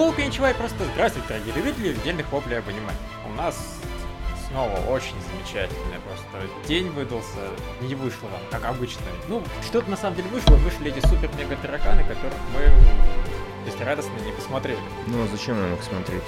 Hello, Пенчевай, просто здравствуйте, дорогие любители отдельных воплей об аниме. У нас снова очень замечательный просто день выдался, не вышло вам, как обычно. Ну, что-то на самом деле вышло, вышли эти супер-мега-тараканы, которых мы бесрадостно не посмотрели. Ну, а зачем нам их смотреть?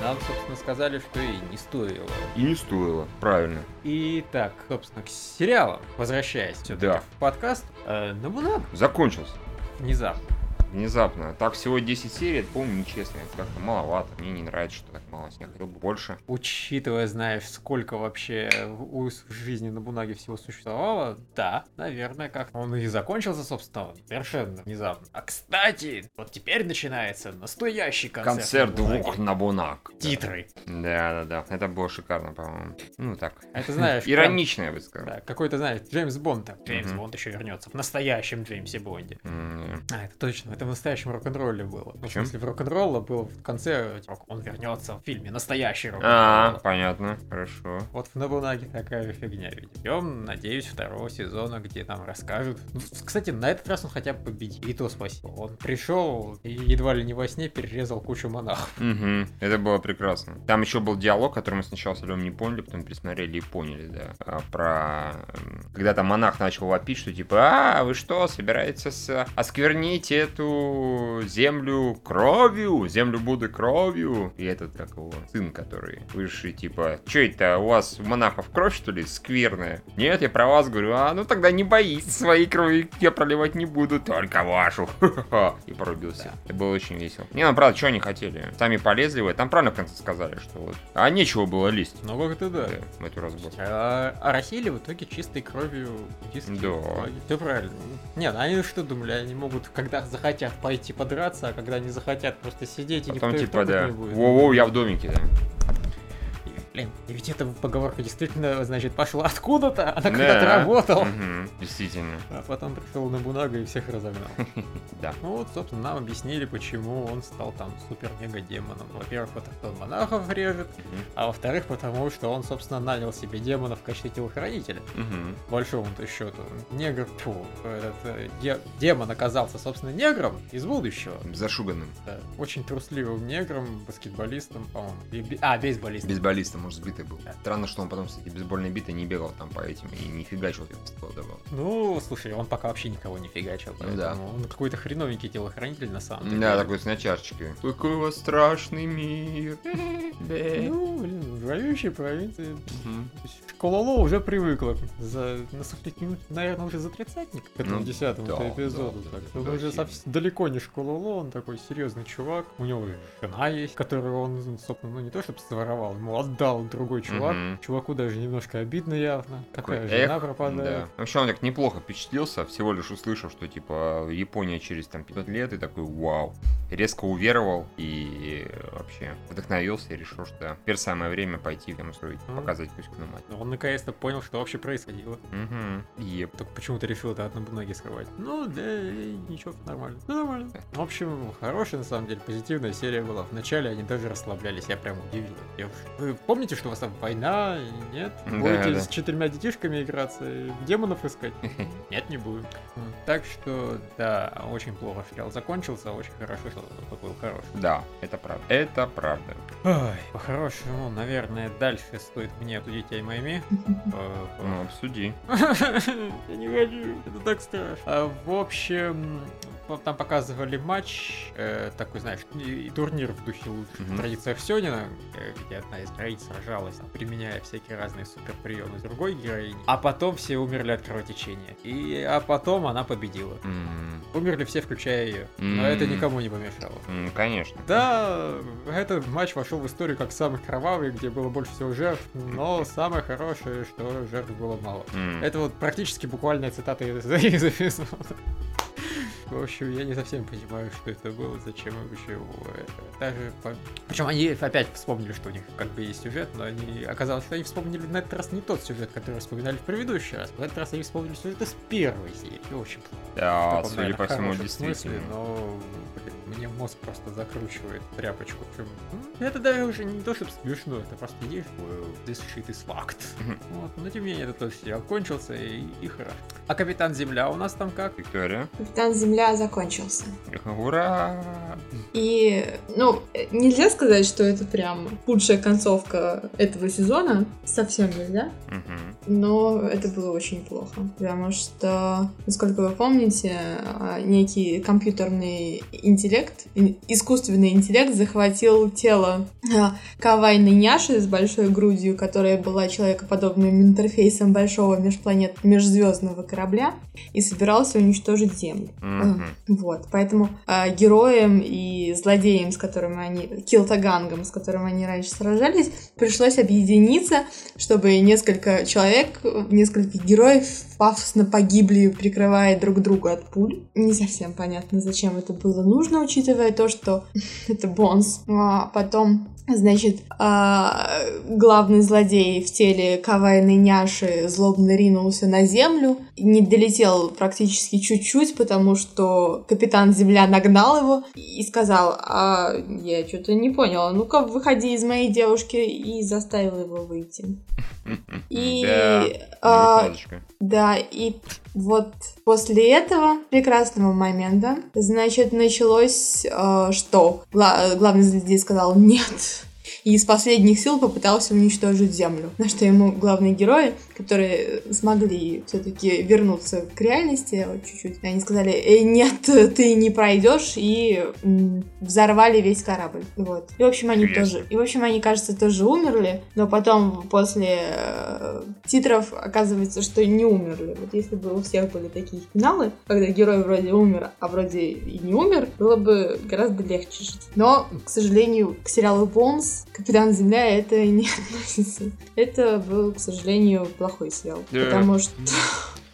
Да, нам, собственно, сказали, что и не стоило. И не стоило, правильно. И так, собственно, к сериалам, возвращаясь все-таки Да. в подкаст, э, Набунаг Закончился. внезапно. Внезапно. Так всего 10 серий, это, по-моему, нечестно. Это как-то маловато. Мне не нравится, что так мало. Я хотел бы больше. Учитывая, знаешь, сколько вообще у- в жизни Набунаги всего существовало, да, наверное, как он и закончился, собственно, совершенно внезапно. А кстати, вот теперь начинается настоящий концерт. Концерт двух набунак. Титры. Да, да, да. Это было шикарно, по-моему. Ну так. Это знаешь, Иронично, я бы сказал. Да, какой-то, знаешь, Джеймс Бонд. Джеймс. Бонд еще вернется в настоящем Джеймсе Бонде. А, это точно, это в настоящем рок-н-ролле было. Ну, в смысле, в рок-н-ролле было в конце, типа, он вернется в фильме настоящий А, рок-н-ролл. понятно. Хорошо. Вот в Набунаге такая фигня, видимо. Ждем, надеюсь, второго сезона, где нам расскажут. Ну, кстати, на этот раз он хотя бы победил. И то спасибо. Он пришел и едва ли не во сне перерезал кучу монахов. Угу, это было прекрасно. Там еще был диалог, который мы сначала с Лем не поняли, потом пересмотрели и поняли, да. А, про... Когда там монах начал вопить, что типа, а, вы что, собираетесь с- осквернить эту землю кровью? Землю Будды кровью? И этот, как его, сын, который высший, типа, что это, у вас у монахов кровь, что ли, скверная? Нет, я про вас говорю, а, ну тогда не боитесь, своей крови я проливать не буду, только вашу. И порубился. Да. Это было очень весело. Не, ну правда, что они хотели? Сами полезли в это. Там правильно в конце сказали, что вот. А нечего было лезть. Ну, как-то да. Да, в эту разборку. А, а Россия в итоге чистой кровью буддистские Да. Ты правильно. Нет, они что думали, они могут, когда захотят пойти подраться, а когда не захотят просто сидеть и Потом никто их типа, да. не будет. Воу-воу, я в домике, да. И, Блин, и ведь эта поговорка действительно, значит, пошла откуда-то, она Да. когда-то работала. Мгм, Действительно. А потом пришел на Бунага и всех разогнал. Да. Ну вот, собственно, нам объяснили, почему он стал там супер-мега-демоном. Во-первых, потому что он монахов режет, а во-вторых, потому что он, собственно, нанял себе демона в качестве телохранителя. Большому-то счету. Негр, фу, этот э, де- демон оказался, собственно, негром из будущего. Зашуганным. Да, очень трусливым негром, баскетболистом, по-моему. А, бейсболистом. Бейсболистом, может, сбитый был. Странно, что он потом, кстати, бейсбольной битой не бегал там по этим и не фигачил давал. Ну, слушай, он пока вообще никого не фигачил, Ну поэтому да. он какой-то хреновенький телохранитель на самом деле. Да, такой с начарчикой. Какой у вас страшный мир. Ну, блин, в воюющей провинции. Мгм. Школоло уже привыкла за, на минут, наверное, уже за тридцатник к этому Ну, десятому да, эпизоду. да, так. да, он да, уже сильно. совс- далеко не Школоло, он такой серьезный чувак. У него жена есть, которую он, собственно, ну не то чтобы своровал, ему отдал другой чувак. Мгм. Чуваку даже немножко обидно явно. Какая Такой, жена «Эх, пропадает. Да. Вообще он так неплохо впечатлился, всего лишь услышав, что типа Япония через там 500 лет, и такой вау. Резко уверовал и вообще вдохновился и решил, что теперь самое время пойти там устроить, Мгм. показать Кузьку на мать. Он наконец-то понял, что вообще происходило. Угу. Еп. Только почему-то решил это от Набунаги скрывать. Ну, да, ничего, нормально. Ну, нормально. В общем, хорошая, на самом деле, позитивная серия была. Вначале они даже расслаблялись, я прям удивил. Вы помните, что у вас там война? Нет? Да, Будете да. с четырьмя детишками играться и демонов искать? Нет, не будем. Так что, да, очень плохо сериал закончился, очень хорошо, что был хороший. Да, это правда. Это правда. По-хорошему, наверное, дальше стоит мне обсудить Аймайми. Ну, обсуди. Я не хочу, это так страшно. А, в общем, там показывали матч, э, такой, знаешь, и, и турнир в духе лучших Мгм. традициях Сёнина, э, где одна из героинь сражалась, там, применяя всякие разные суперприемы с другой героиней. А потом все умерли от кровотечения. И, а потом она победила. М, Умерли все, включая ее. Но это никому не помешало. м, Конечно. Да, этот матч вошел в историю как самый кровавый, где было больше всего жертв, но самое хорошее, что жертв было мало. М. Это вот практически буквальная цитата из, из эпизода. В общем, я не совсем понимаю, что это было, зачем и почему. Даже по- Причем они опять вспомнили, что у них как бы есть сюжет, но они оказалось, что они вспомнили на этот раз не тот сюжет, который вспоминали в предыдущий раз. В этот раз они вспомнили сюжет из первой серии. Очень плохо. Да, судя по всему, хорошем смысле, действительно. но мне мозг просто закручивает тряпочку. Это даже уже не то, чтобы смешно, это просто есть this shit is. Мгм. Вот, но тем не менее, это тоже сериал кончился, и, и хорошо. А Капитан Земля у нас там как? Виктория. Капитан Земля закончился. Ура! И, ну, нельзя сказать, что это прям худшая концовка этого сезона. Совсем нельзя. Но это было очень плохо. Потому что, насколько вы помните, а, некий компьютерный интеллект, ин- искусственный интеллект захватил тело а, кавайной няши с большой грудью, которая была человекоподобным интерфейсом большого межпланет межзвездного корабля, и собирался уничтожить Землю. Мгм. Вот, поэтому а, героям и злодеям, с которыми они, килтагангам, с которыми они раньше сражались, пришлось объединиться, чтобы несколько человек, несколько героев пафосно погибли, прикрывая друг друга от пуль. Не совсем понятно, зачем это было нужно, учитывая то, что это Бонс. А потом Значит, а, главный злодей в теле кавайной няши злобно ринулся на землю. Не долетел практически чуть-чуть, потому что капитан Земля нагнал его и сказал, а я что-то не поняла, ну-ка выходи из моей девушки и заставил его выйти. И Да, а, да, и вот после этого прекрасного момента, значит, началось, э, что? Гла- главный злодей сказал «нет», и из последних сил попытался уничтожить Землю. На что ему главные герои, которые смогли все-таки вернуться к реальности вот чуть-чуть, они сказали «Э, «нет, ты не пройдешь», и м, взорвали весь корабль. Вот. И, в общем, они Интересно. тоже, и, в общем, они, кажется, тоже умерли, но потом после э, титров оказывается, что не умерли. Вот если бы у всех были такие финалы, когда герой вроде умер, а вроде и не умер, было бы гораздо легче жить. Но, к сожалению, к сериалу Бонс Капитан Земля это не относится. Это был, к сожалению, плохой сериал. Потому что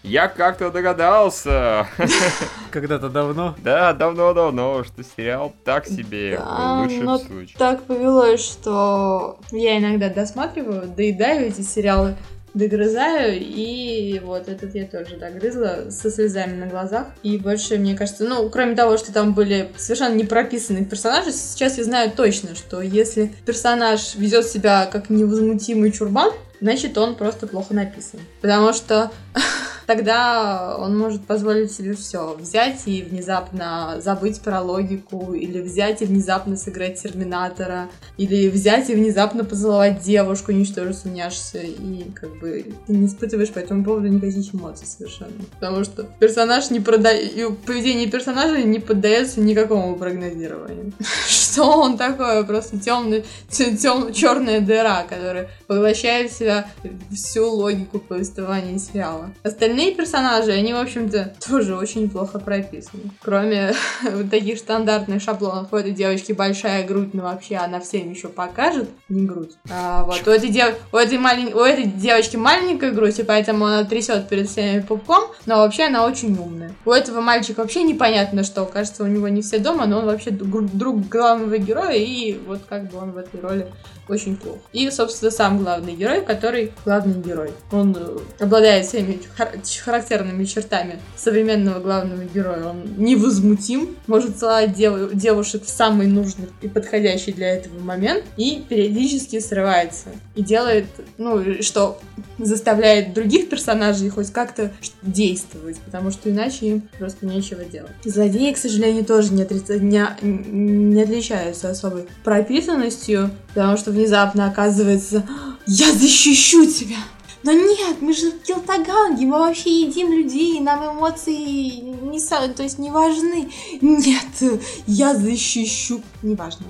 Я как-то догадался. Когда-то давно. Да, давно-давно, что сериал так себе, Да, в лучшем но случае. так повелось, что я иногда досматриваю, доедаю эти сериалы, догрызаю, и вот этот я тоже догрызла со слезами на глазах. И больше, мне кажется, ну, кроме того, что там были совершенно не прописанные персонажи, сейчас я знаю точно, что если персонаж ведет себя как невозмутимый чурбан, значит, он просто плохо написан. Потому что тогда он может позволить себе все. Взять и внезапно забыть про логику, или взять и внезапно сыграть Терминатора, или взять и внезапно поцеловать девушку, ничтоже сумняшься, и как бы ты не испытываешь по этому поводу никаких эмоций совершенно. Потому что персонаж не продает, поведение персонажа не поддается никакому прогнозированию. Что он такое? Просто темный, тем, черная дыра, которая поглощает в себя всю логику повествования сериала. Остальные персонажи, они, в общем-то, тоже очень плохо прописаны. Кроме вот таких стандартных шаблонов. У этой девочки большая грудь, но вообще она всем еще покажет. Не грудь. А, вот. У этой, дев... у, этой малень... у этой девочки маленькая грудь, и поэтому она трясет перед всеми пупком, но вообще она очень умная. У этого мальчика вообще непонятно что. Кажется, у него не все дома, но он вообще друг, главного героя, и вот как бы он в этой роли очень плохо. И, собственно, сам главный герой, который главный герой. Он э, обладает всеми хар- характерными чертами современного главного героя. Он невозмутим, может целовать дев- девушек в самый нужный и подходящий для этого момент, и периодически срывается. И делает, ну, что заставляет других персонажей хоть как-то действовать, потому что иначе им просто нечего делать. Злодеи, к сожалению, тоже не, отрица- не, не отличаются особой прописанностью, потому что внезапно оказывается «Я защищу тебя!» Но нет, мы же килтаганги, мы вообще едим людей, нам эмоции не, то есть не важны. Нет, я защищу. Неважно.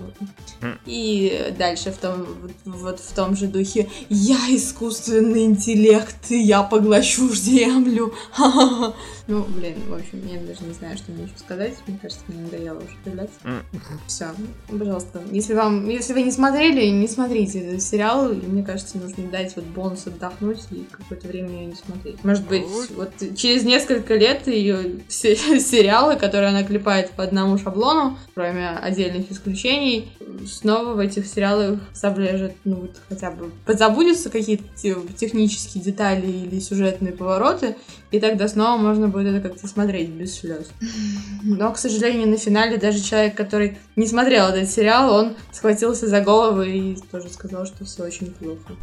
И дальше в том, вот, в том же духе я искусственный интеллект, я поглощу землю. Ну, блин, в общем, я даже не знаю, что мне еще сказать. Мне кажется, мне надоело уже. М. Все, пожалуйста. Если вам, если вы не смотрели, не смотрите этот сериал. Мне кажется, нужно дать вот бонус отдохнуть и какое-то время ее не смотреть. Может быть, вот через несколько лет ее сериалы, которые она клепает по одному шаблону, кроме отдельных исключений, снова в этих сериалах соблежат, ну вот хотя бы подзабудутся какие-то те- технические детали или сюжетные повороты, и тогда снова можно будет это как-то смотреть без слез. Но, к сожалению, на финале даже человек, который не смотрел этот сериал, он схватился за голову и тоже сказал, что все очень плохо.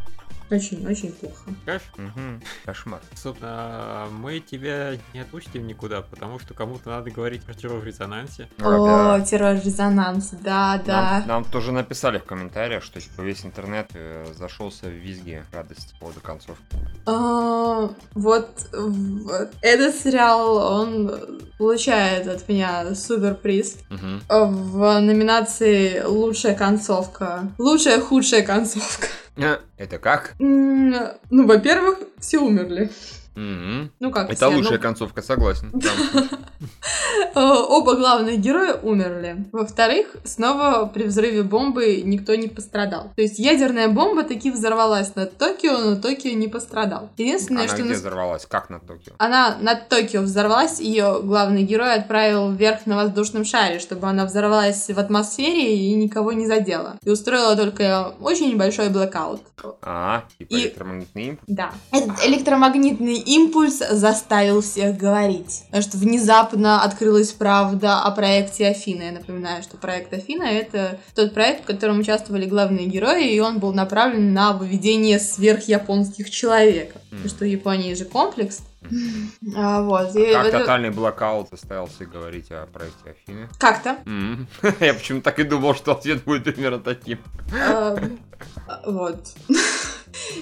Очень-очень плохо. Мгм. Кошмар. Собственно, мы тебя не отпустим никуда, потому что кому-то надо говорить про террор в резонансе. А, О, да. террор резонанс, да, да. Нам, нам тоже написали в комментариях, что типа весь интернет э, зашелся в визге радости по поводу концовки. А, вот, вот этот сериал, он получает от меня супер приз Мгм. в номинации «Лучшая концовка». Лучшая, худшая концовка. Э, Это как? Ну, во-первых, все умерли. Ну как Это все, лучшая ну, концовка, согласен. Оба главных героя умерли. Во-вторых, снова при взрыве бомбы никто не пострадал. То есть ядерная бомба таки взорвалась над Токио, но Токио не пострадал. Единственное, Она что... где нас- взорвалась? Как на Токио? Она над Токио взорвалась, ее главный герой отправил вверх на воздушном шаре, чтобы она взорвалась в атмосфере и никого не задела. И устроила только очень небольшой блэкаут. А, типа И- электромагнитный? Да. Этот электромагнитный импульс заставил всех говорить. Потому что внезапно открылась правда о проекте Афина. Я напоминаю, что проект Афина — это тот проект, в котором участвовали главные герои, и он был направлен на выведение сверхяпонских человеков. Потому что в Японии же комплекс. А, вот. и Как это- тотальный блокаут заставил всех говорить о проекте Афины? Как-то. Я почему так и думал, что ответ будет примерно таким. Эм, Вот.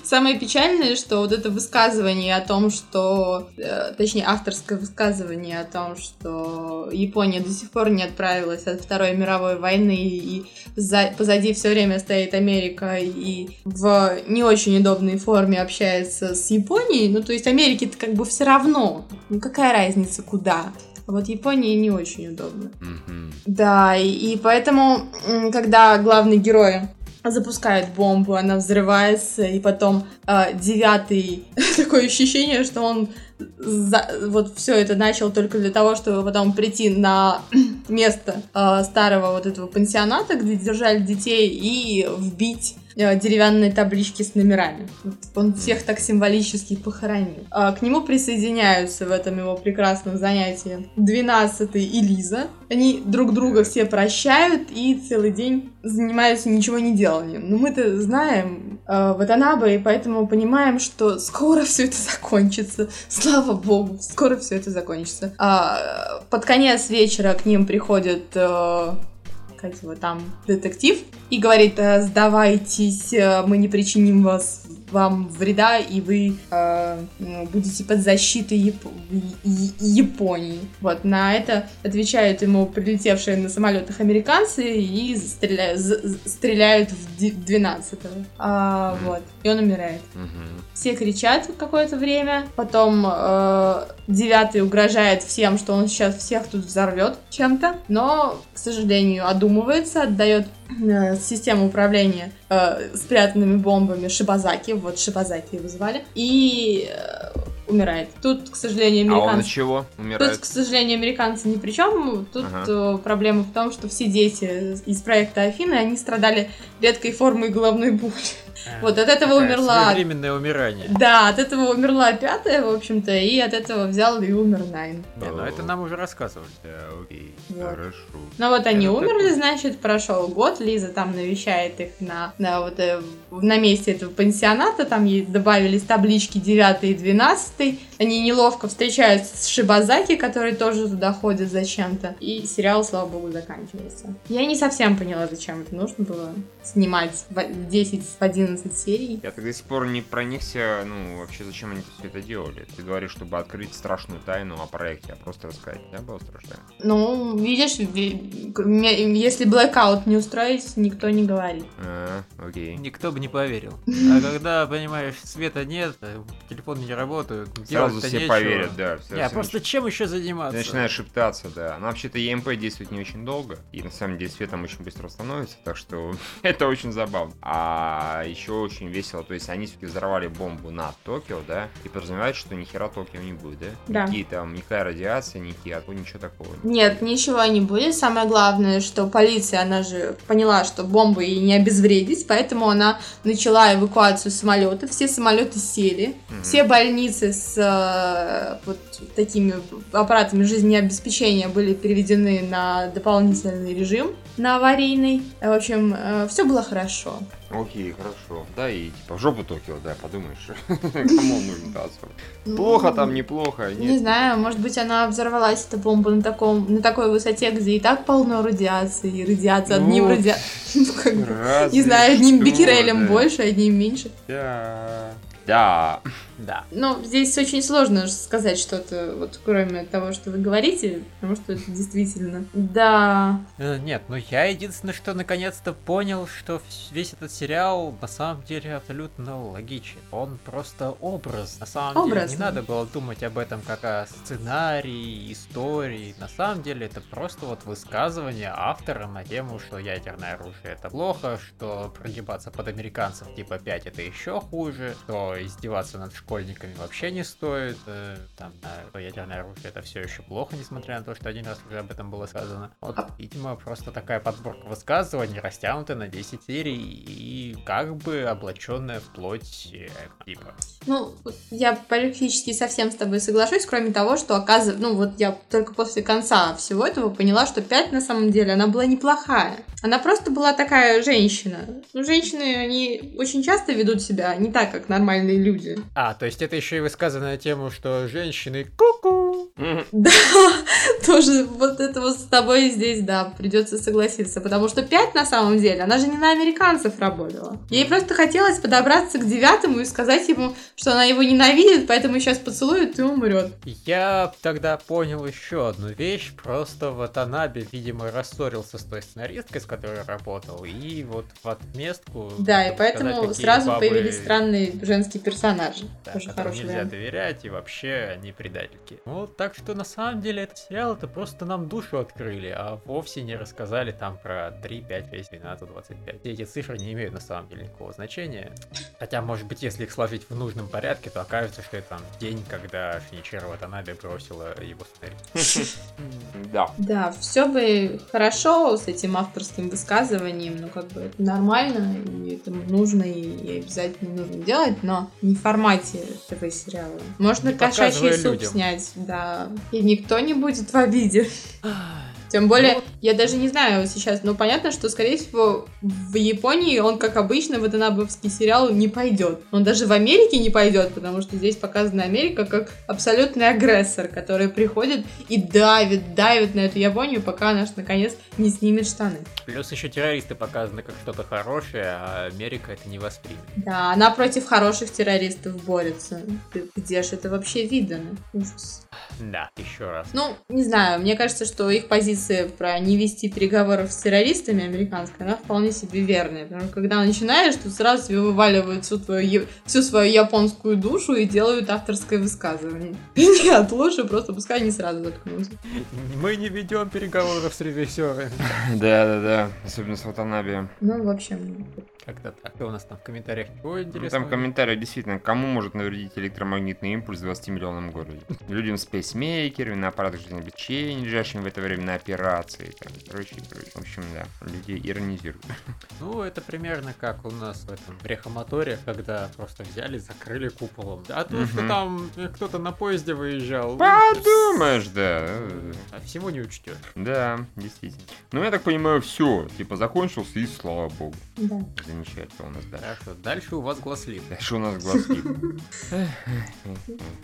Самое печальное, что вот это высказывание о том, что, э, точнее, авторское высказывание о том, что Япония до сих пор не отправилась от Второй мировой войны, и за- позади все время стоит Америка, и в не очень удобной форме общается с Японией, ну, то есть Америке-то как бы все равно, ну, какая разница, куда. А вот Японии не очень удобно. Мгм. Да, и, и поэтому, когда главный герой запускает бомбу, она взрывается, и потом э, девятый такое ощущение, что он за- вот все это начал только для того, чтобы потом прийти на место э, старого вот этого пансионата, где держали детей, и вбить деревянные таблички с номерами. Он всех так символически похоронил. А, К нему присоединяются в этом его прекрасном занятии 12 и Лиза. Они друг друга все прощают и целый день занимаются ничего не деланием. Но мы-то знаем э, Ватанабе, и поэтому понимаем, что скоро все это закончится. Слава богу, скоро все это закончится. А, под конец вечера к ним приходит э, как его там, детектив, и говорит, «Э, сдавайтесь, э, мы не причиним вас вам вреда, и вы э, ну, будете под защитой Яп- Японии. Вот, на это отвечают ему прилетевшие на самолетах американцы и стреляют, стреляют в ди- 12-го. А, вот, и он умирает. Все кричат какое-то время. Потом э, девятый угрожает всем, что он сейчас всех тут взорвет чем-то. Но, к сожалению, одумывается, отдает э, систему управления э, спрятанными бомбами Шибазаки. Вот Шибазаки его звали. И э, умирает. Тут, к сожалению, А он американцы... чего Тут, умирает? к сожалению, американцы ни при чем. Тут Ага. э, проблема в том, что все дети из проекта Афины, они страдали редкой формой головной боли. Вот от этого Такая умерла Своевременное умирание. да, от этого умерла пятая, в общем-то, и от этого взял и умер Найн. Не, ну это нам уже рассказывали. Да, окей, Вот. хорошо. Ну вот они Это умерли, такой. значит, прошел год, Лиза там навещает их на, на, вот, э, на месте этого пансионата, там ей добавились таблички 9 и 12, они неловко встречаются с Шибазаки, который тоже туда ходит зачем-то, и сериал, слава богу, заканчивается. Я не совсем поняла, зачем это нужно было снимать в 10-11 серий. Я так до сих пор не проникся, ну, вообще, зачем они все это делали. Ты говоришь, чтобы открыть страшную тайну о проекте, а просто рассказать. Да, было страшно? Ну, видишь, если блэкаут не устроить, никто не говорит. А, окей. Никто бы не поверил. А когда, понимаешь, света нет, э, телефоны не работают, Сразу все нечего. поверят, да. все- Не, а все просто чем еще Ты заниматься? начинаешь шептаться, да. Но вообще-то ЕМП действует не очень долго, и на самом деле светом очень быстро становится, так что это очень забавно. А еще очень весело, то есть они все-таки взорвали бомбу на Токио, да, и подразумевают, что ни хера Токио не будет, да? Да. Никакие там, никакая радиация, никакие, а то ничего такого. Нет, ничего не будет. Самое главное, что полиция, она же поняла, что бомбы ей не обезвредить, поэтому она начала эвакуацию самолета. Все самолеты сели, Мгм. все больницы с э, вот такими аппаратами жизнеобеспечения были переведены на дополнительный режим, на аварийный. В общем, все было хорошо. Окей, хорошо. Да, и типа в жопу Токио, да, подумаешь. Кому он нужен особо? Плохо там, неплохо. Не знаю, может быть, она взорвалась, эта бомба, на, таком, на такой высоте, где и так полно радиации, радиация одним Ну, ради... Ну, как бы, Разве Не знаю, одним бикерелем больше, одним меньше. Да. Да. Да. Но здесь очень сложно сказать что-то, вот кроме того, что вы говорите, потому что это действительно... Да, Э, Нет, ну я единственное, что наконец-то понял, что весь этот сериал на самом деле абсолютно логичен. Он просто образ. На самом деле Образный. не надо было думать об этом как о сценарии, истории. На самом деле это просто вот высказывание автора на тему, что ядерное оружие это плохо, что прогибаться под американцев типа 5 это еще хуже, что издеваться над школьниками вообще не стоит, э, там, что ядерное оружие это все еще плохо, несмотря на то, что один раз уже об этом было сказано. Вот, А- видимо, просто такая подборка высказываний, растянутая на 10 серий и как бы облаченная в плоть э, типа. Ну, я практически совсем с тобой соглашусь, кроме того, что оказывается, ну вот я только после конца всего этого поняла, что 5 на самом деле она была неплохая. Она просто была такая женщина. Ну, женщины, они очень часто ведут себя не так, как нормальные люди. А, то есть это еще и высказанная тему, что женщины ку-ку. Да, тоже вот это вот с тобой здесь, да, придется согласиться, потому что 5 на самом деле, она же не на американцев работала. Ей просто хотелось подобраться к девятому и сказать ему, что она его ненавидит, поэтому сейчас поцелует и умрет. Я тогда понял еще одну вещь, просто вот Анабе, видимо, рассорился с той сценаристкой, с которой работал, и вот в отместку... Да, и поэтому сразу бабы, появились странные женские персонажи. Да, Тоже которым нельзя вариант. доверять, и вообще они предательки. Вот, так что на самом деле этот сериал это просто нам душу открыли, а вовсе не рассказали там про 3, 5, 6, 12, 25. Все эти цифры не имеют на самом деле никакого значения. Хотя, может быть, если их сложить в нужном порядке, то окажется, что это там день, когда Шиничиро Ватанабе бросила его сценарий. Да. Да, все бы хорошо с этим авторским высказыванием, ну как бы это нормально, и это нужно и, и обязательно нужно делать, но не в формате этого сериала. Можно Не кошачий суп людям. снять, да, и никто не будет в обиде. Тем более, Ну, я даже не знаю сейчас, но понятно, что, скорее всего, в Японии он, как обычно, в Ватанабовский сериал не пойдет. Он даже в Америке не пойдет, потому что здесь показана Америка как абсолютный агрессор, который приходит и давит, давит на эту Японию, пока она, ж, наконец, не снимет штаны. Плюс еще террористы показаны как что-то хорошее, а Америка это не воспримет. Да, она против хороших террористов борется. Где же это вообще видано? Ужас. Да, еще раз. Ну, не знаю, мне кажется, что их позиция про не вести переговоров с террористами американская, она вполне себе верная. Потому что когда начинаешь, то сразу тебе вываливают всю, твою, всю свою японскую душу и делают авторское высказывание. Нет, лучше просто пускай они сразу заткнутся. Мы не ведем переговоров с режиссерами. Да, да, да. Особенно с Ватанаби. Ну, в общем, Как-то так. Что у нас там в комментариях? Чего Ну? Там комментарий действительно, кому может навредить электромагнитный импульс в 20 миллионном городе? Людям с пейсмейкерами, на аппаратах жизнеобеспечения, лежащим в это время на операции, там, и прочее, прочее. В общем, да, людей иронизируют. Ну, это примерно как у нас в этом Брехомоторе, когда просто взяли, закрыли куполом. А то, что Мгм. там э, кто-то на поезде выезжал. Подумаешь, да. А всего не учтешь. Да, действительно. Ну, я так понимаю, все, типа, закончился, и слава богу. да. Замечательно у нас дальше. Хорошо, дальше у вас гласлив. Дальше у нас глазки.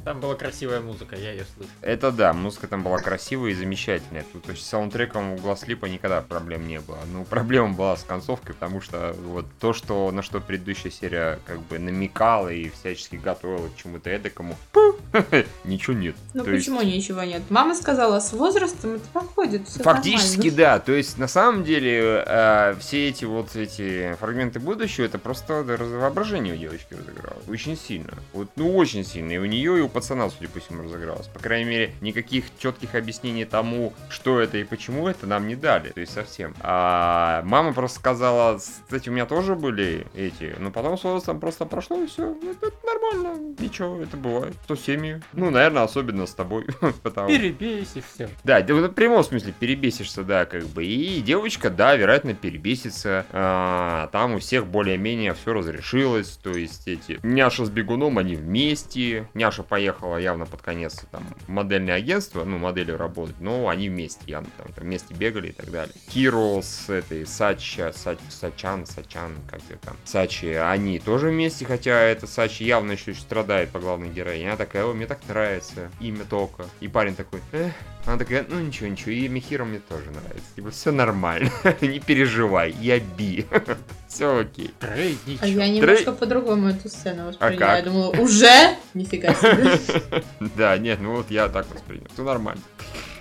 Там была красивая музыка, я ее слышу. Это да, музыка там была красивая и замечательная. Тут то есть, саундтреком у Гласлипа никогда проблем не было. Ну, проблема была с концовкой, потому что вот то, что на что предыдущая серия как бы намекала и всячески готовила к чему-то эдакому, пу, ничего нет. Ну То есть- почему ничего нет? Мама сказала, с возрастом это проходит. всё Фактически нормально. да, то есть на самом деле э, все эти вот эти фрагменты будущего это просто воображение у девочки разыгралось. Очень сильно. Вот, ну очень сильно. И у нее, и у пацана, судя по всему, разыгралось. По крайней мере, никаких четких объяснений тому, что это и почему это нам не дали. То есть совсем. А мама просто сказала, кстати, у меня тоже были эти. Но потом с возрастом просто прошло и все. Это, это нормально. Ничего, это бывает. Что семьи. Ну, наверное, особенно с тобой. Потому Перебесишься. да, в прямом смысле перебесишься, да, как бы. И девочка, да, вероятно, перебесится. А, там у всех более-менее все разрешилось. То есть эти няша с бегуном, они вместе. Няша поехала явно под конец там модельное агентство, ну, моделью работать, но они вместе, явно там, там вместе бегали и так далее. Киро с этой Сача, Сач, Сачан, Сачан, как это там, Сачи, они тоже вместе, хотя это Сачи явно еще страдает по главной героине. Она такая, о, мне так нравится, имя только. И парень такой, эх, она такая, ну ничего, ничего, и Михиро мне тоже нравится. Типа, все нормально, не переживай, я би. все окей. Трей, А я немножко по-другому эту сцену восприняла. как? Я думала, уже? Нифига себе. Да, нет, ну вот я так воспринял. Все нормально.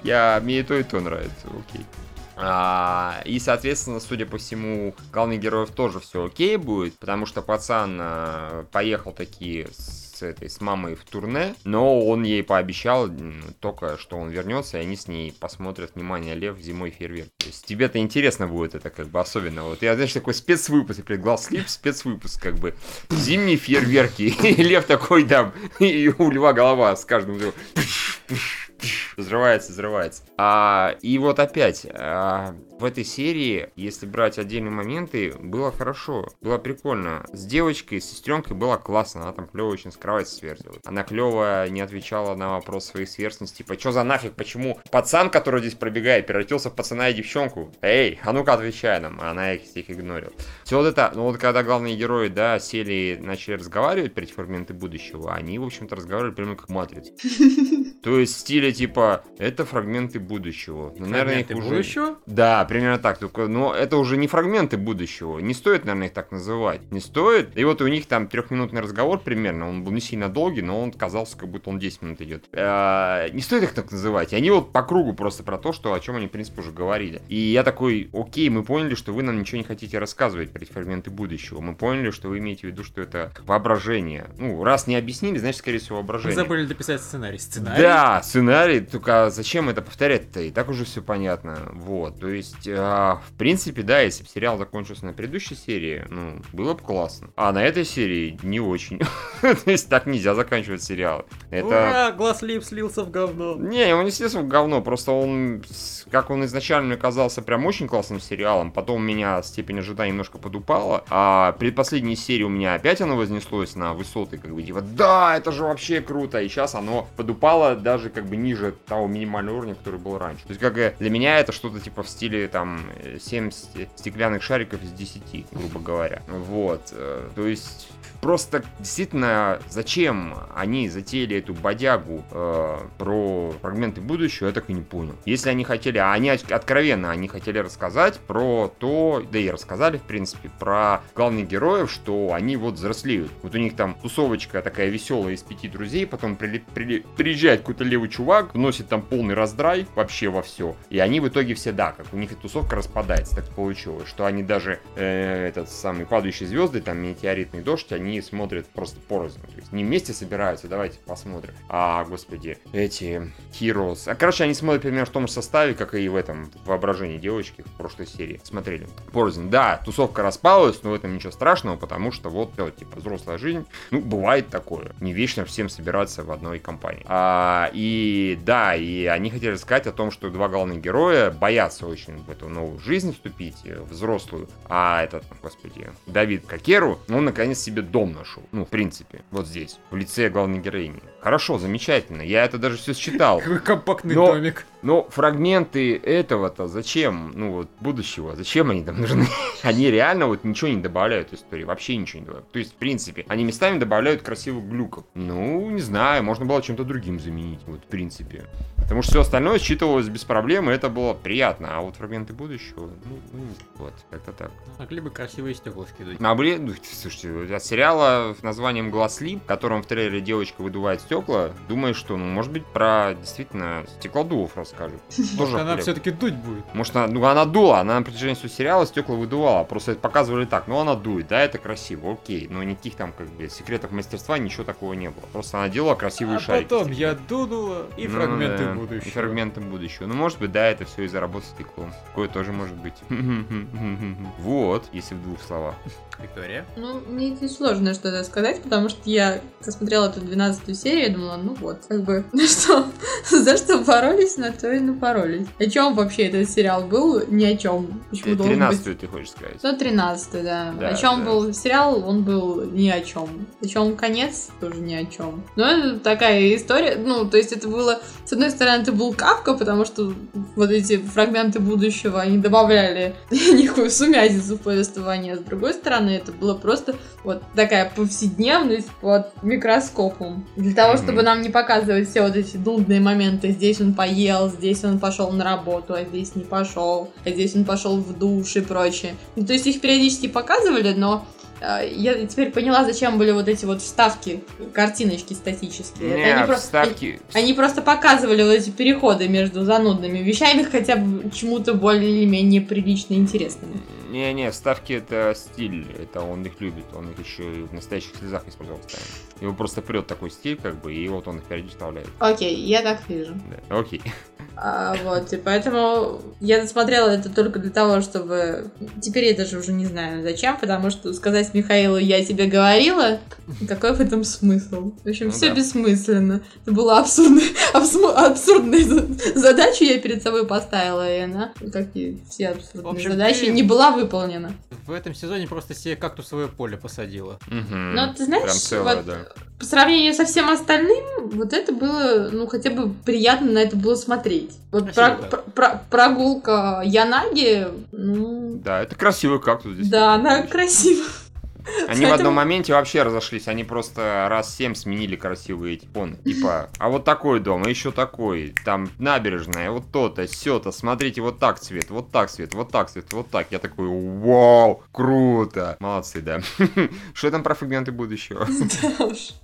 Я, мне и то, и то нравится, окей. А, и, соответственно, судя по всему, главных героев тоже все окей будет, потому что пацан а, поехал такие с этой с мамой в турне, но он ей пообещал только, что он вернется, и они с ней посмотрят «Внимание, Лев, зимой фейерверк». То есть тебе-то интересно будет это как бы особенно. Вот я, знаешь, такой спецвыпуск, я глаз слип, спецвыпуск как бы. Зимние фейерверки. И Лев такой, да, и у Льва голова с каждым. Взрывается, взрывается. А, и вот опять, а, в этой серии, если брать отдельные моменты, было хорошо, было прикольно. С девочкой, с сестренкой было классно, она там клево очень с кровати сверзилась. Она клево не отвечала на вопрос своей сверстности. Типа, что за нафиг, почему пацан, который здесь пробегает, превратился в пацана и девчонку? Эй, а ну-ка отвечай нам. А Она их всех игнорила. Все вот это, ну вот когда главные герои, да, сели и начали разговаривать эти фрагменты будущего, они, в общем-то, разговаривали прямо как матрица. То есть в стиле типа, это фрагменты будущего. Ну, наверное, их уже... будущего? Да, примерно так. Только, но это уже не фрагменты будущего. Не стоит, наверное, их так называть. Не стоит. И вот у них там трехминутный разговор примерно. Он был не сильно долгий, но он казался, как будто он 10 минут идет. Э, Не стоит их так называть. И они вот по кругу просто про то, что о чем они, в принципе, уже говорили. И я такой, окей, мы поняли, что вы нам ничего не хотите рассказывать про эти фрагменты будущего. Мы поняли, что вы имеете в виду, что это воображение. Ну, раз не объяснили, значит, скорее всего, Мы воображение. забыли дописать сценарий. Сценарий? Да, сценарий, только зачем это повторять-то? И так уже все понятно. Вот, то есть, а, в принципе, да, если бы сериал закончился на предыдущей серии, ну, было бы классно. А на этой серии не очень. То есть, так нельзя заканчивать сериал. Это... Ура, глаз лип слился в говно. Не, он не слился в говно, просто он, как он изначально мне казался прям очень классным сериалом, потом у меня степень ожидания немножко подупала, а предпоследней серии у меня опять оно вознеслось на высоты, как бы, типа, да, это же вообще круто, и сейчас оно подупало даже как бы ниже того минимального уровня, который был раньше. То есть, как для меня это что-то типа в стиле, там, э, 7 сте- стеклянных шариков из 10, грубо говоря. Вот, э, то есть... Просто действительно, зачем они затеяли эту бодягу э, про фрагменты будущего, я так и не понял. Если они хотели, а они от- откровенно, они хотели рассказать про то, да и рассказали, в принципе, про главных героев, что они вот взрослеют. Вот у них там тусовочка такая веселая из пяти друзей, потом прили- прили- приезжает какой-то левый чувак, вносит там полный раздрай вообще во все. И они в итоге все, да, как у них эта тусовка распадается, так получилось, что они даже э, этот самый падающие звезды, там метеоритный дождь, они смотрят просто порознь. То есть не вместе собираются, давайте посмотрим. А, господи, эти Heroes. А, короче, они смотрят примерно в том же составе, как и в этом воображении девочки в прошлой серии. Смотрели. Порознь. Да, тусовка распалась, но в этом ничего страшного, потому что вот, э, типа, взрослая жизнь. Ну, бывает такое. Не вечно всем собираться в одной компании. А, и да, и они хотели рассказать о том, что два главных героя боятся очень в эту новую жизнь вступить, э, взрослую. А этот, господи, Давид Кокеру, он наконец себе дом нашел. Ну, в принципе, вот здесь, в лице главной героини. Хорошо, замечательно. Я это даже все считал. Какой компактный Но- домик. Но фрагменты этого-то зачем? Ну вот, будущего, зачем они там нужны? Они реально вот ничего не добавляют в истории, вообще ничего не добавляют. То есть, в принципе, они местами добавляют красивых глюков. Ну, не знаю, можно было чем-то другим заменить, вот, в принципе. Потому что все остальное считывалось без проблем, и это было приятно. А вот фрагменты будущего, ну, ну, вот, как-то так. Могли бы красивые стекла скидывать. А блин, ну, слушайте, от сериала с названием Гласлип, в котором в трейлере девочка выдувает стекла, думаешь, что, ну, может быть, про действительно стеклодувов расскажут. Может, Тоже она все-таки дуть будет. Может, она, ну, она дула, она на протяжении всего сериала стекла выдувала, просто это показывали так, ну, она дует, да, это красиво, окей, но никаких там, как бы, секретов мастерства, ничего такого не было. Просто она делала красивые А шарики. потом я дунула и Ну фрагменты да, будущего. И фрагменты будущего. Ну, может быть, да, это все из-за работы стеклом. Такое тоже может быть. Вот, если в двух словах. Виктория. Ну, мне здесь сложно что-то сказать, потому что я посмотрела эту 12 серию и думала, ну вот, как бы, ну что, за что боролись, на то и напоролись. О чем вообще этот сериал был? Ни о чем. Почему должен быть 13 ты хочешь сказать? Ну, 13 да. Да, о чем да. был сериал, он был ни о чем. О чем конец, тоже ни о чем. Ну, это такая история. Ну, Ну, то есть это было, с одной стороны, это был Кавка, потому что вот эти фрагменты будущего, они добавляли некую сумятицу в повествование, а с другой стороны, это было просто вот такая повседневность под микроскопом. Для того, чтобы нам не показывать все вот эти нудные моменты, здесь он поел, здесь он пошел на работу, а здесь не пошел, а здесь он пошел в душ и прочее. Ну, то есть их периодически показывали, но я теперь поняла, зачем были вот эти вот вставки, картиночки статические. Это Не, они, вставки... они- они просто показывали вот эти переходы между занудными вещами, хотя бы чему-то более или менее прилично интересному. Не-не, вставки это стиль, это он их любит, он их еще и в настоящих слезах использовал постоянно. Его просто прет такой стиль, как бы, и вот он их периодически вставляет. Окей, я так вижу. Да, окей. А, вот, и поэтому я досмотрела это только для того, чтобы... Теперь я даже уже не знаю зачем, потому что сказать Михаилу «я тебе говорила», какой в этом смысл? В общем, Ну все да. бессмысленно. Это была абсурдная, абсму- абсурдная за- задача, я перед собой поставила, и она, как и все абсурдные общем, задачи, ты- не была выполнена. В этом сезоне просто себе кактусовое поле посадила. Мгм. Но ты знаешь, Прям целое, вот да. по сравнению со всем остальным, вот это было, ну, хотя бы приятно на это было смотреть. Вот про- про- про- прогулка Янаги, ну, Да, это красивый кактус здесь. да, она красивая. Они в одном моменте вообще разошлись, они просто раз семь сменили красивые эти фоны. Типа, а вот такой дом, а еще такой, там набережная, вот то-то, все-то, смотрите, вот так цвет, вот так цвет, вот так цвет, вот так. Я такой, вау, круто. Молодцы, да. Что там про фрагменты будущего? Да уж.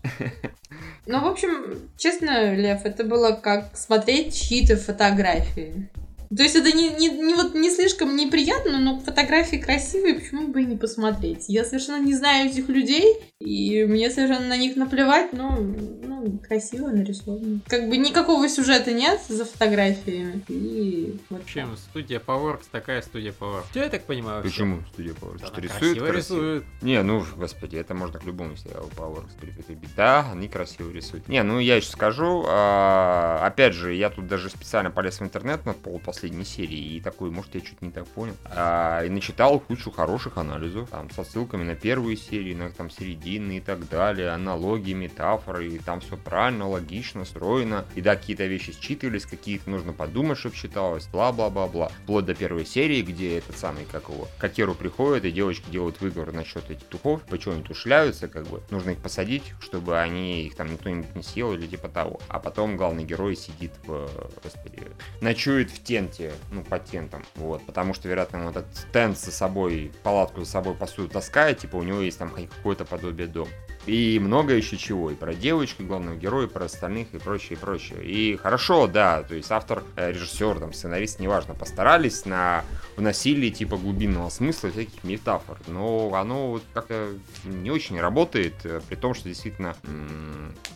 Ну, в общем, честно, Лев, это было как смотреть чьи-то фотографии. То есть это не, не, не вот не слишком неприятно, но фотографии красивые, почему бы и не посмотреть? Я совершенно не знаю этих людей, и мне совершенно на них наплевать, но ну, красиво нарисовано. Как бы никакого сюжета нет за фотографиями. И вот В общем, студия Powerworks такая студия Power. Все, я так понимаю. вообще. Почему студия Power? Да, Что рисует красиво красиво? рисует. Не, ну, господи, это можно к любому сериалу Power прикрепить. Да, они красиво рисуют. Не, ну я еще скажу, а, опять же, я тут даже специально полез в интернет на пол последней серии и такой, может, я чуть не так понял. А, и начитал кучу хороших анализов, там, со ссылками на первую серию, на там середины и так далее, аналогии, метафоры, и там все правильно, логично, стройно. И да, какие-то вещи считывались, какие-то нужно подумать, чтобы считалось, бла-бла-бла-бла. Вплоть до первой серии, где этот самый, как его, Кокеру приходит, и девочки делают выговор насчет этих тухов, почему они тушляются, как бы, нужно их посадить, чтобы они, их там кто-нибудь не съел или типа того. А потом главный герой сидит в, господи, ночует в тенте, ну, по тентам, вот, потому что, вероятно, он этот тент за собой, палатку за собой посуду таскает, типа, у него есть там какое-то подобие дома. И много еще чего. И про девочку, главного героя, и про остальных, и прочее, и прочее. И хорошо, да, то есть автор, э, режиссер, там, сценарист, неважно, постарались на вносили типа глубинного смысла всяких метафор. Но оно вот как-то не очень работает, э, при том, что действительно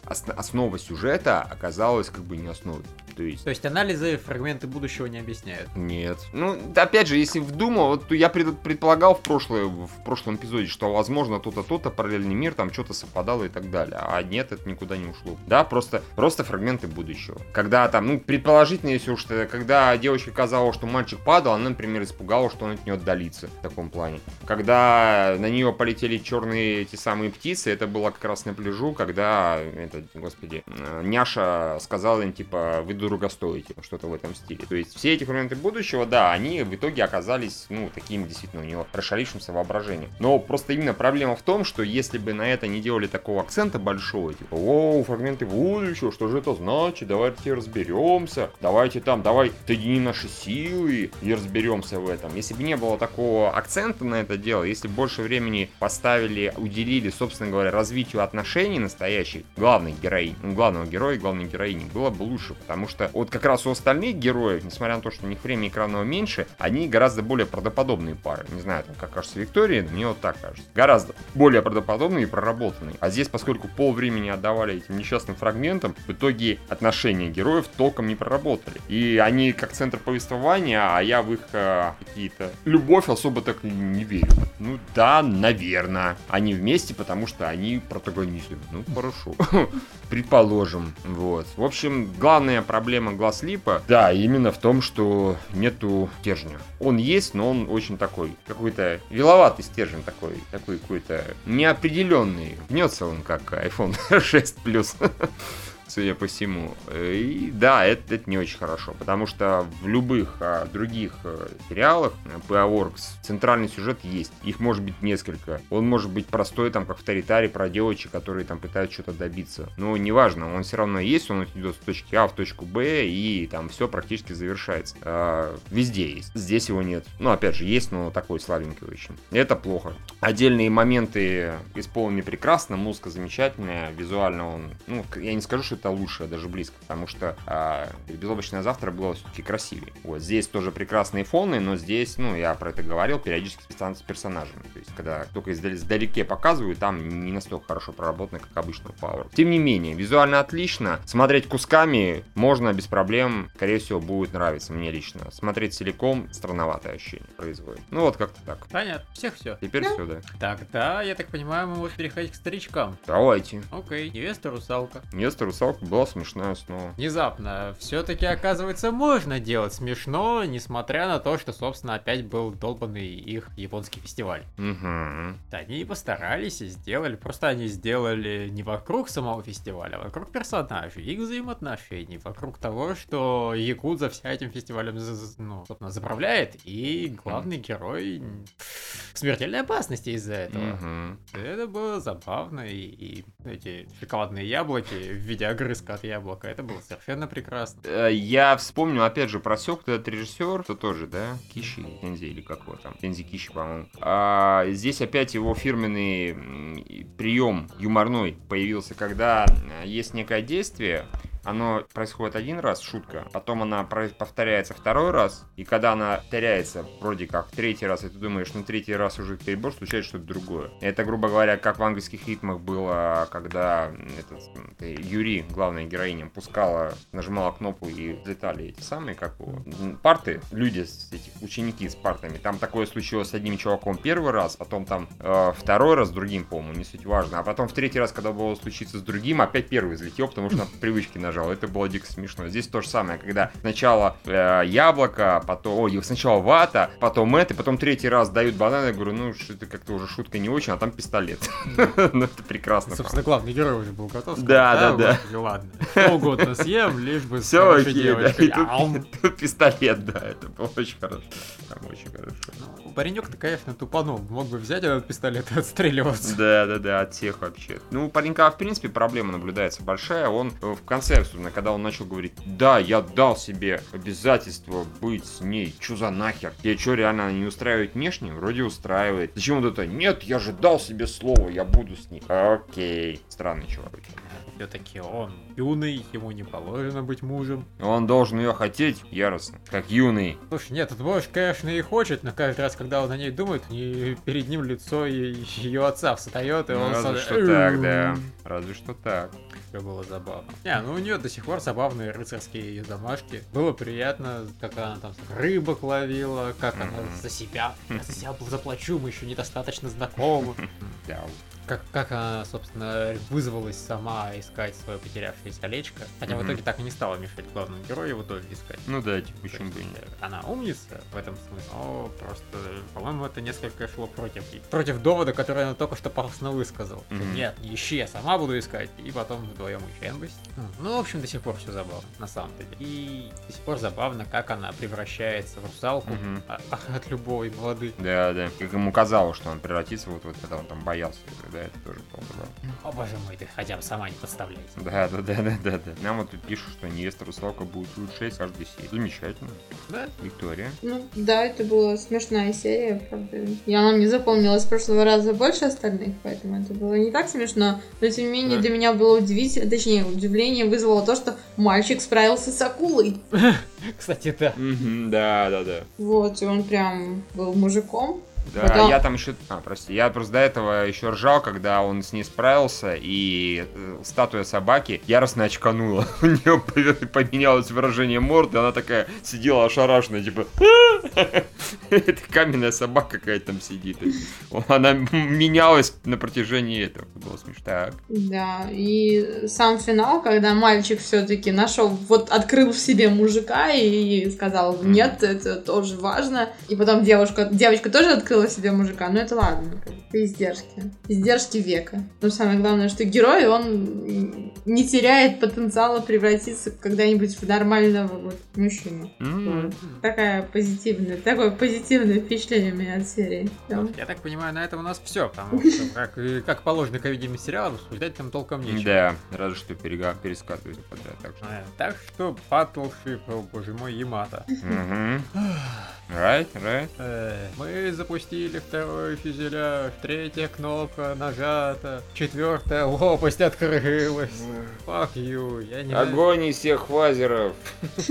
основа сюжета оказалась как бы не основой. То есть То есть анализы фрагменты будущего не объясняют. нет. Ну, опять же, если вдумал, вот я пред- предполагал в, прошлое, в прошлом эпизоде, что, возможно, то-то, то-то, параллельный мир, там что-то совпадало и так далее. А нет, это никуда не ушло. Да, просто, просто фрагменты будущего. Когда там, ну, предположительно, если уж, ты- когда девочка казала, что мальчик падал, она, например, испугалась, что он от нее отдалится в таком плане. Когда на нее полетели черные эти самые птицы, это было как раз на пляжу, когда, это, господи, э, няша сказала им, типа, вы дорого стоите, что-то в этом стиле. То есть все эти фрагменты будущего, да, они в итоге оказались, ну, таким действительно у него расшалившимся воображением. Но просто именно проблема в том, что если бы на это не делали такого акцента большого, типа, о, фрагменты будущего, что же это значит, давайте разберемся, давайте там, давай соединим наши силы и разберемся в этом. Если бы не было такого акцента на это дело, если больше времени поставили, уделили, собственно говоря, развитию отношений настоящих главных героинь, ну, главного героя и главной героини, было бы лучше, потому что вот как раз у остальных героев, несмотря на то, что у них время экранного меньше, они гораздо более правдоподобные пары. Не знаю, там, как кажется Виктории, но мне вот так кажется. Гораздо более правдоподобные и проработанные. А здесь, поскольку пол времени отдавали этим несчастным фрагментам, в итоге отношения героев толком не проработали. И они как центр повествования, а я в их э, какие-то любовь особо так не верю. Ну да, наверное. Они вместе, потому что они протагонисты. Ну хорошо. Предположим. Вот. В общем, главная проблема Глазлипа, да, именно в том, что нету стержня. Он есть, но он очень такой, какой-то виловатый стержень такой, такой какой-то неопределенный. Гнется он как iPhone 6 Plus. Судя по всему. И да, это, это не очень хорошо, потому что в любых а, других а, сериалах Works центральный сюжет есть. Их может быть несколько. Он может быть простой, там, как в Таритаре, про девочек, которые там пытаются что-то добиться. Но неважно, он все равно есть, он идет с точки А в точку Б, и там все практически завершается. А, везде есть. Здесь его нет. Ну, опять же, есть, но такой слабенький очень. Это плохо. Отдельные моменты исполнены прекрасно, музыка замечательная, визуально он, ну, я не скажу, что это лучше, а даже близко, потому что а, «Безоблачное завтра» было все-таки красивее. Вот, здесь тоже прекрасные фоны, но здесь, ну, я про это говорил, периодически с персонажами. То есть, когда только издалеке показывают, там не настолько хорошо проработано, как обычно в Power. Тем не менее, визуально отлично. Смотреть кусками можно без проблем, скорее всего, будет нравиться мне лично. Смотреть целиком странноватое ощущение производит. Ну вот как-то так. Понятно, всех все. Теперь Да. все, да. Так, да, я так понимаю, мы можем переходить к старичкам. Давайте. Окей, невеста русалка. Место русалка была смешная снова. Внезапно, все-таки оказывается можно делать смешно, несмотря на то, что, собственно, опять был долбанный их японский фестиваль. Угу. Они постарались и сделали, просто они сделали не вокруг самого фестиваля, а вокруг персонажей, их взаимоотношений, вокруг того, что Якудза вся этим фестивалем, ну, собственно, заправляет, и главный герой в смертельной опасности из-за этого. Угу. Это было забавно, и, и эти шоколадные яблоки в виде огрызка от яблока, это было совершенно прекрасно. Э, Я вспомнил, опять же, про Сёк, этот режиссер, то тоже, да? Киши, Кензи или как его там? Кензи Киши, по-моему. А, здесь опять его фирменный прием юморной появился, когда э, есть некое действие, оно происходит один раз, шутка, потом она повторяется второй раз, и когда она повторяется вроде как третий раз, и ты думаешь, ну третий раз уже перебор, случается что-то другое. Это, грубо говоря, как в английских ритмах было, когда этот, Юри, главная героиня, пускала, нажимала кнопку и взлетали эти самые, как м, парты, люди, этих, ученики с партами. Там такое случилось с одним чуваком первый раз, потом там э, второй раз с другим, по-моему, не суть важно, а потом в третий раз, когда было случиться с другим, опять первый взлетел, потому что на привычке. Это было дико смешно. Здесь то же самое, когда сначала э, яблоко, потом, ой, сначала вата, потом это, потом третий раз дают бананы, я говорю, ну, что это как-то уже шутка не очень, а там пистолет. Ну, это прекрасно. Собственно, главный герой уже был готов. Да, да, да. Ладно, что угодно съем, лишь бы с Все окей, да. девочкой. И тут, пистолет, да, это было очень хорошо. Там очень хорошо. Ну, Паренек-то, конечно, тупанул. Мог бы взять этот пистолет и отстреливаться. Да, да, да, от всех вообще. Ну, у паренька, в принципе, проблема наблюдается большая. Он э, в конце, особенно, когда он начал говорить, да, я дал себе обязательство быть с ней, чё за нахер? Тебе что, реально она не устраивает внешне? Вроде устраивает. Зачем вот это? Нет, я же дал себе слово, я буду с ней. Окей. Странный чувак. Все-таки он юный, ему не положено быть мужем. Он должен ее хотеть яростно, как юный. Слушай, нет, этот муж, конечно, и хочет, но каждый раз, когда он о ней думает, и перед ним лицо ее отца встает, и Ну, он разве сразу- что так, да. Разве что так. Все было забавно. Не, ну у нее до сих пор забавные рыцарские ее домашки. Было приятно, как она там рыбок ловила, как она за себя. Я за себя заплачу, мы еще недостаточно знакомы. Как, как она, собственно, вызвалась сама искать свое потерявшееся колечко. Хотя в Мгм. итоге так и не стала мешать главному герою его тоже искать. Ну да, типа, почему бы нет. Она умница в этом смысле, но просто, по-моему, это несколько шло против против довода, который она только что пафосно высказал. Мгм. Нет, не ищи, я сама буду искать, и потом вдвоем ищем. Ну, в общем, до сих пор все забавно, на самом деле. И до сих пор забавно, как она превращается в русалку Мгм. а- а- от любой воды. Да, да. Как ему казалось, что он превратится, вот, вот когда он там боялся. Да, это тоже забавно. О боже мой, ты хотя бы сама не подставляйся. Да, да, да, да, да, да. Нам вот тут пишут, что невеста русалка будет улучшать каждый серии. Замечательно. Да? Виктория. Ну, да, это была смешная серия, правда. И она мне запомнилась с прошлого раза больше остальных, поэтому это было не так смешно. Но, тем не менее, Да. для меня было удивительно, точнее, удивление вызвало то, что мальчик справился с акулой. Кстати, да. Да, да, да. Вот, и он прям был мужиком. Да, Потом- я там еще... А, прости. Я просто до этого еще ржал, когда он с ней справился, и э, статуя собаки яростно очканула. У нее поменялось выражение морды, она такая сидела ошарашенная, типа... Это каменная собака какая-то там сидит. Она менялась на протяжении этого. Это было смешно. Так. Да, и сам финал, когда мальчик все-таки нашел, вот открыл в себе мужика и сказал, нет, это тоже важно. И потом девушка, девочка тоже открыла выкупила себе мужика, ну это ладно, это издержки. Издержки века. Но самое главное, что герой, он не теряет потенциала превратиться когда-нибудь в нормального вот мужчину. Вот. Такая позитивная, такое позитивное впечатление у меня от серии. Да. Я так понимаю, на этом у нас все, потому что, как, как положено комедийным сериалам, обсуждать там толком нечего. Да, разве что перега- перескатывать подряд. Так что. Э, Так что Battleship, о боже мой, Ямато. Right, right. Э, Мы запустили второй фюзеляж, третья кнопка нажата, четвертая лопасть открылась. Fuck you, я не Огонь из всех фазеров.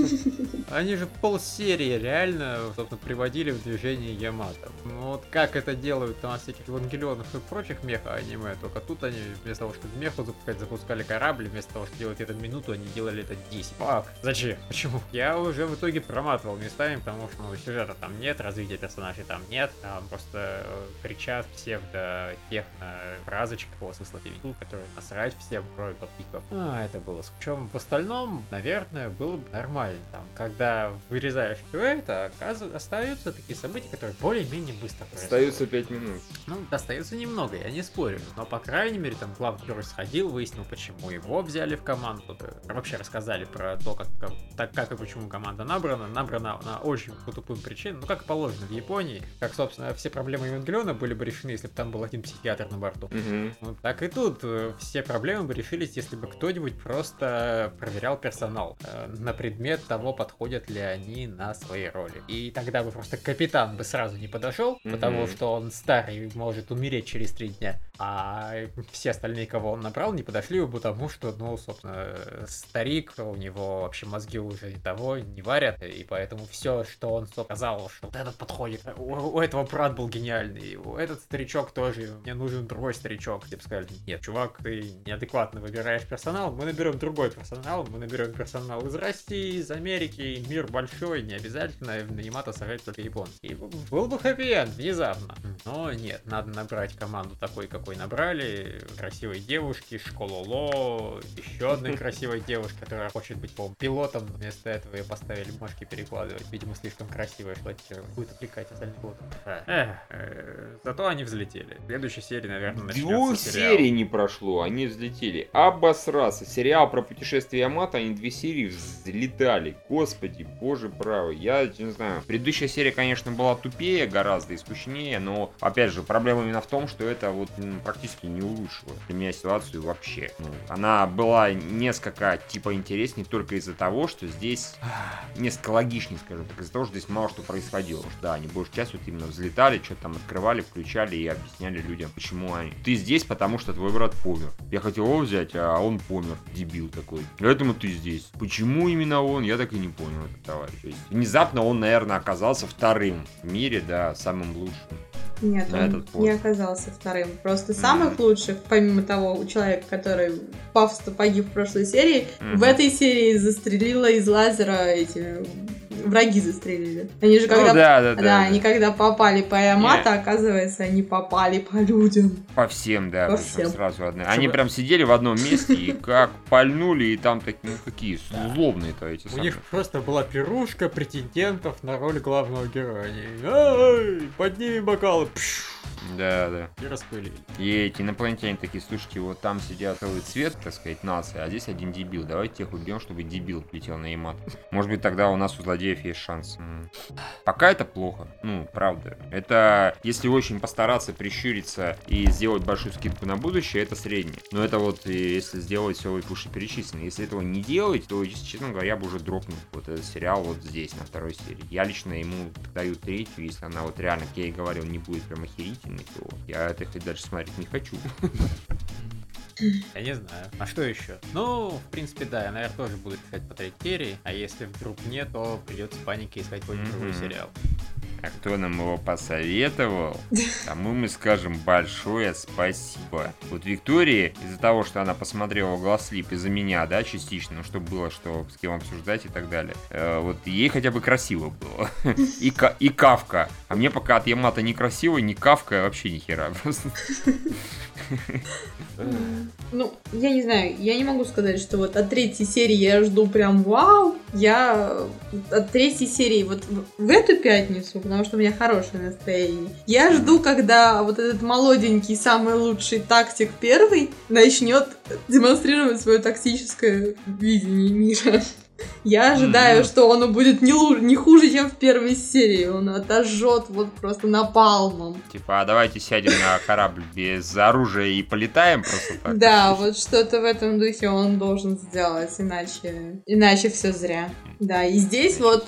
Они же полсерии реально, собственно, приводили в движение Ямато. Ну вот как это делают там всяких Евангелионов и прочих меха-аниме, только тут они вместо того, чтобы меху запускать, запускали корабль, вместо того, чтобы делать это минуту, они делали это 10. Фак, зачем? Почему? Я уже в итоге проматывал местами, потому что ну, сюжета там нет, развития персонажей там нет, там просто э, кричат псевдо техно фразочка по ведут, которые насрать всем, кроме подпиков. А, это было. Причем в остальном, наверное, было бы нормально. Там, когда вырезаешь все это, оказывается, остаются такие события, которые более-менее быстро происходят. Остается 5 минут. Ну, достается немного, я не спорю. Но, по крайней мере, там главный герой сходил, выяснил, почему его взяли в команду. Вообще рассказали про то, как, как, так, как и почему команда набрана. Набрана на очень тупым причинам. Ну, как положено в Японии. Как, собственно, все проблемы Евангелиона были бы решены, если бы там был один психиатр на борту. Мгм. Вот так и тут э, все проблемы бы решились, если бы кто-нибудь просто проверял персонал э, на предмет того, подходят ли они на свои роли. И тогда бы просто капитан бы сразу не подошел, Мгм. потому что он старый, может умереть через три дня. А все остальные, кого он набрал, не подошли бы потому, что, ну, собственно, э, старик, у него вообще мозги уже и того не варят, и поэтому все, что он сказал, что вот этот подходит, у, у этого брат был гениальный, этот старичок тоже, мне нужен другой старичок. Тебе сказали, нет, чувак, ты неадекватно выбираешь персонал, мы наберем другой персонал, мы наберем персонал из России, из Америки, мир большой, не обязательно на Ямато сажать только японский. И был бы хэппи внезапно. Но нет, надо набрать команду такой, какой набрали, красивой девушки, школоло, еще одной красивой девушки, которая хочет быть, по пилотом, вместо этого ее поставили бумажки перекладывать. Видимо, слишком красиво эксплуатировать. Будет отвлекать остальных пилотов. Эх, э, зато они взлетели. В следующей серии, наверное, начнется Двух сериал. серий не прошло, они взлетели. Обосраться. Сериал про путешествие Ямато, они две серии взлетали. Господи, боже правый. Я не знаю. Предыдущая серия, конечно, была тупее гораздо и скучнее, но, опять же, проблема именно в том, что это вот практически не улучшило для меня ситуацию вообще. Ну, она была несколько типа интереснее только из-за того, что здесь несколько логичнее, скажем так, из-за того, что здесь мало что происходило. Потому что, да, они большую часть вот именно взлетали, что-то там открывали, включали и объясняли людям, почему они. Ты здесь, потому что твой брат помер. Я хотел его взять, а он помер. Дебил такой. Поэтому ты здесь. Почему именно он, я так и не понял, этот товарищ. То есть, внезапно он, наверное, оказался вторым в мире, да, самым лучшим. Нет, На он этот пост. не оказался вторым. Просто самых лучших, помимо того человека, который пафосно погиб в прошлой серии, Мгм. в этой серии застрелила из лазера эти враги застрелили. Они же когда... ну, да, да, Да, да, они да. когда попали по Ямато, оказывается, они попали по людям. По всем, да, По всем. сразу одна. Они прям сидели в одном месте и как пальнули, и там такие, ну какие злобные-то эти У самые. них просто была пирушка претендентов на роль главного героя. Они, «Эй, подними бокалы, пш, Да, да. и распылили. И эти инопланетяне такие, слушайте, вот там сидят целый цвет, так сказать, нации, а здесь один дебил. Давайте тех убьем, чтобы дебил летел на Ямат. Может быть, тогда у нас у злодеев есть шанс. Пока это плохо. Ну, правда. Это, если очень постараться прищуриться и сделать большую скидку на будущее, это среднее. Но это вот и если сделать все вышеперечисленно. Если этого не делать, то, честно говоря, я бы уже дропнул вот этот сериал вот здесь, на второй серии. Я лично ему даю третью, если она вот реально, как я и говорил, не будет прям охерительной, то я это дальше смотреть не хочу. Я не знаю. А что еще? Ну, в принципе, да, я, наверное, тоже буду искать по третьей а если вдруг нет, то придется панике искать какой-нибудь другой сериал. А кто нам его посоветовал, тому мы скажем большое спасибо. Вот Виктории, из-за того, что она посмотрела Гласлип из-за меня, да, частично, ну, чтобы было что с кем обсуждать и так далее, э, вот ей хотя бы красиво было. И, Ка- и Кавка. А мне пока от Ямата не красиво, ни Кавка вообще ни хера. Просто. Ну, я не знаю, я не могу сказать, что вот от третьей серии я жду прям вау. Я от третьей серии вот в- эту пятницу, потому что у меня хорошее настроение. Я жду, когда вот этот молоденький, самый лучший тактик первый начнет демонстрировать свое тактическое видение мира. Я ожидаю, что оно будет не, лу- не хуже, чем в первой серии. Он отожжет вот просто напалмом. Типа, а давайте сядем на корабль без оружия и полетаем просто так. Да, вот что-то в этом духе он должен сделать, иначе, иначе все зря. Да, и здесь вот,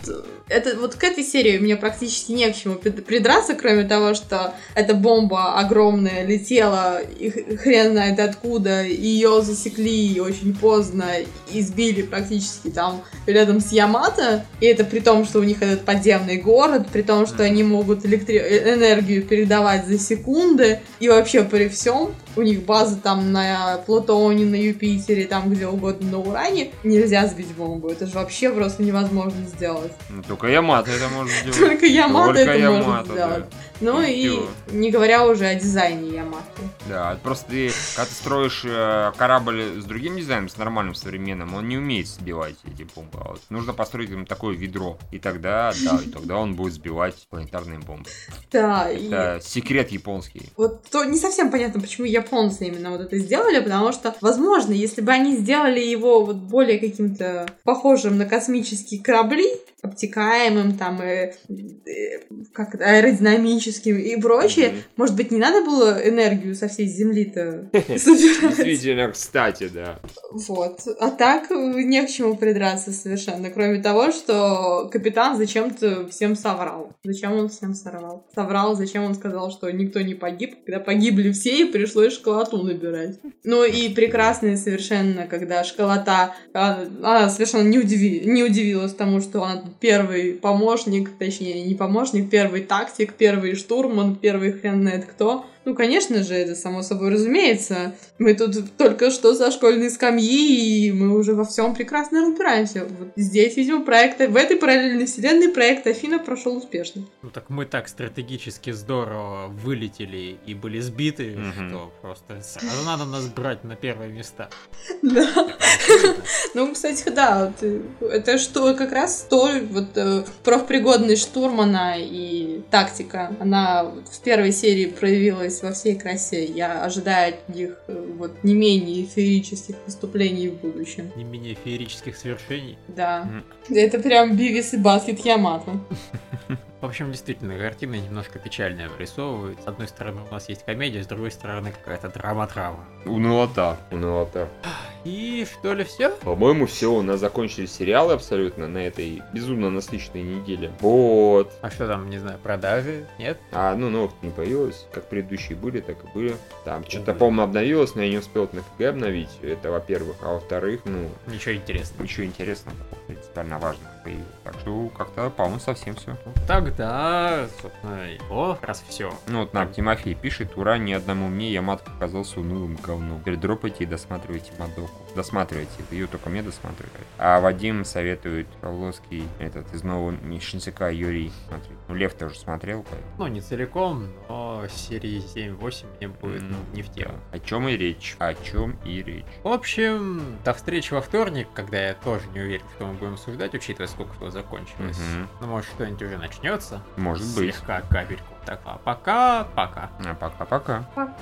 это, вот к этой серии мне практически не к чему прид- придраться, кроме того, что эта бомба огромная летела, и хрен знает откуда, ее засекли очень поздно, и сбили практически там рядом с Ямато, и это при том, что у них этот подземный город, при том, что они могут электри- э- энергию передавать за секунды, и вообще при всем, у них база там на Плутоне, на Юпитере, там где угодно на Уране, нельзя сбить бомбу, это же вообще просто невозможно сделать. Ну, только Ямато это может сделать. Только Ямато это может Ямато, сделать. да. Ну И и не говоря уже о дизайне Ямато. Да, просто ты, когда ты строишь э, корабль с другим дизайном, с нормальным современным, он не умеет сбивать эти бомбы. А вот нужно построить им такое ведро. И тогда, да, и тогда он будет сбивать планетарные бомбы. Да, и Это секрет японский. вот то не совсем понятно, почему японцы именно вот это сделали, потому что, возможно, если бы они сделали его вот более каким-то похожим на космические корабли, обтекаемым там, и, и, как это, аэродинамическим и прочее, Мгм. может быть, не надо было энергию со всей Земли-то собирать? Действительно, кстати, да. Вот. А так э, не к чему придраться совершенно, кроме того, что капитан зачем-то всем соврал. Зачем он всем соврал? Соврал, зачем он сказал, что никто не погиб, когда погибли все и пришлось школоту набирать. Ну и прекрасно совершенно, когда школота, а, она совершенно не, удиви- не удивилась тому, что она первый помощник, точнее не помощник, первый тактик, первый штурман, первый хрен знает кто. Ну, конечно же, это само собой разумеется. Мы тут только что со школьной скамьи, и мы уже во всем прекрасно разбираемся. Вот здесь, видимо, проект, в этой параллельной вселенной проект Афина прошел успешно. Ну так мы так стратегически здорово вылетели и были сбиты, Мгм. что просто сразу надо нас брать на первые места. Да. Ну, кстати, да, э, это что как раз то, вот э, профпригодность штурмана и тактика, она вот в первой серии проявилась во всей красе. Я ожидаю от них э, вот не менее феерических выступлений в будущем. Не менее феерических свершений. Да. Мгм. Это прям Бивис и Баскет Ямато. В общем, действительно, картина немножко печальная вырисовывает. С одной стороны, у нас есть комедия, с другой стороны, какая-то драма-трава. Унылота. Унылота. И что ли все? По-моему, все, у нас закончились сериалы абсолютно на этой безумно насыщенной неделе. Вот. А что там, не знаю, продажи? Нет? А, ну, новых не появилось. Как предыдущие были, так и были. Там что-то, по-моему, обновилось, но я не успел это на КГ обновить. Это, во-первых. А во-вторых, ну, Ничего интересного. ничего интересного, принципиально важного появилось. Так что, как-то, по-моему, совсем все. Тогда, собственно, о, раз все. Ну, вот нам Тимофей пишет, ура, ни одному мне Ямат показался унылым говном. Теперь дропайте и досматривайте Мадоку. Досматривайте, ее только мне досматривать. А Вадим советует Павловский, этот, из нового Шинсика Юрий смотреть. Ну, Лев тоже смотрел, поэтому. Ну, не целиком, но серии 7-8 мне будет ну, не в тему. О чем и речь. О чем и речь. В общем, до встречи во вторник, когда я тоже не уверен, что мы будем обсуждать, учитывая, сколько всего закончилось. Мгм. Ну, может, что-нибудь уже начнется. Может быть. Слегка капельку. Так, а пока, пока. А пока-пока. Пока.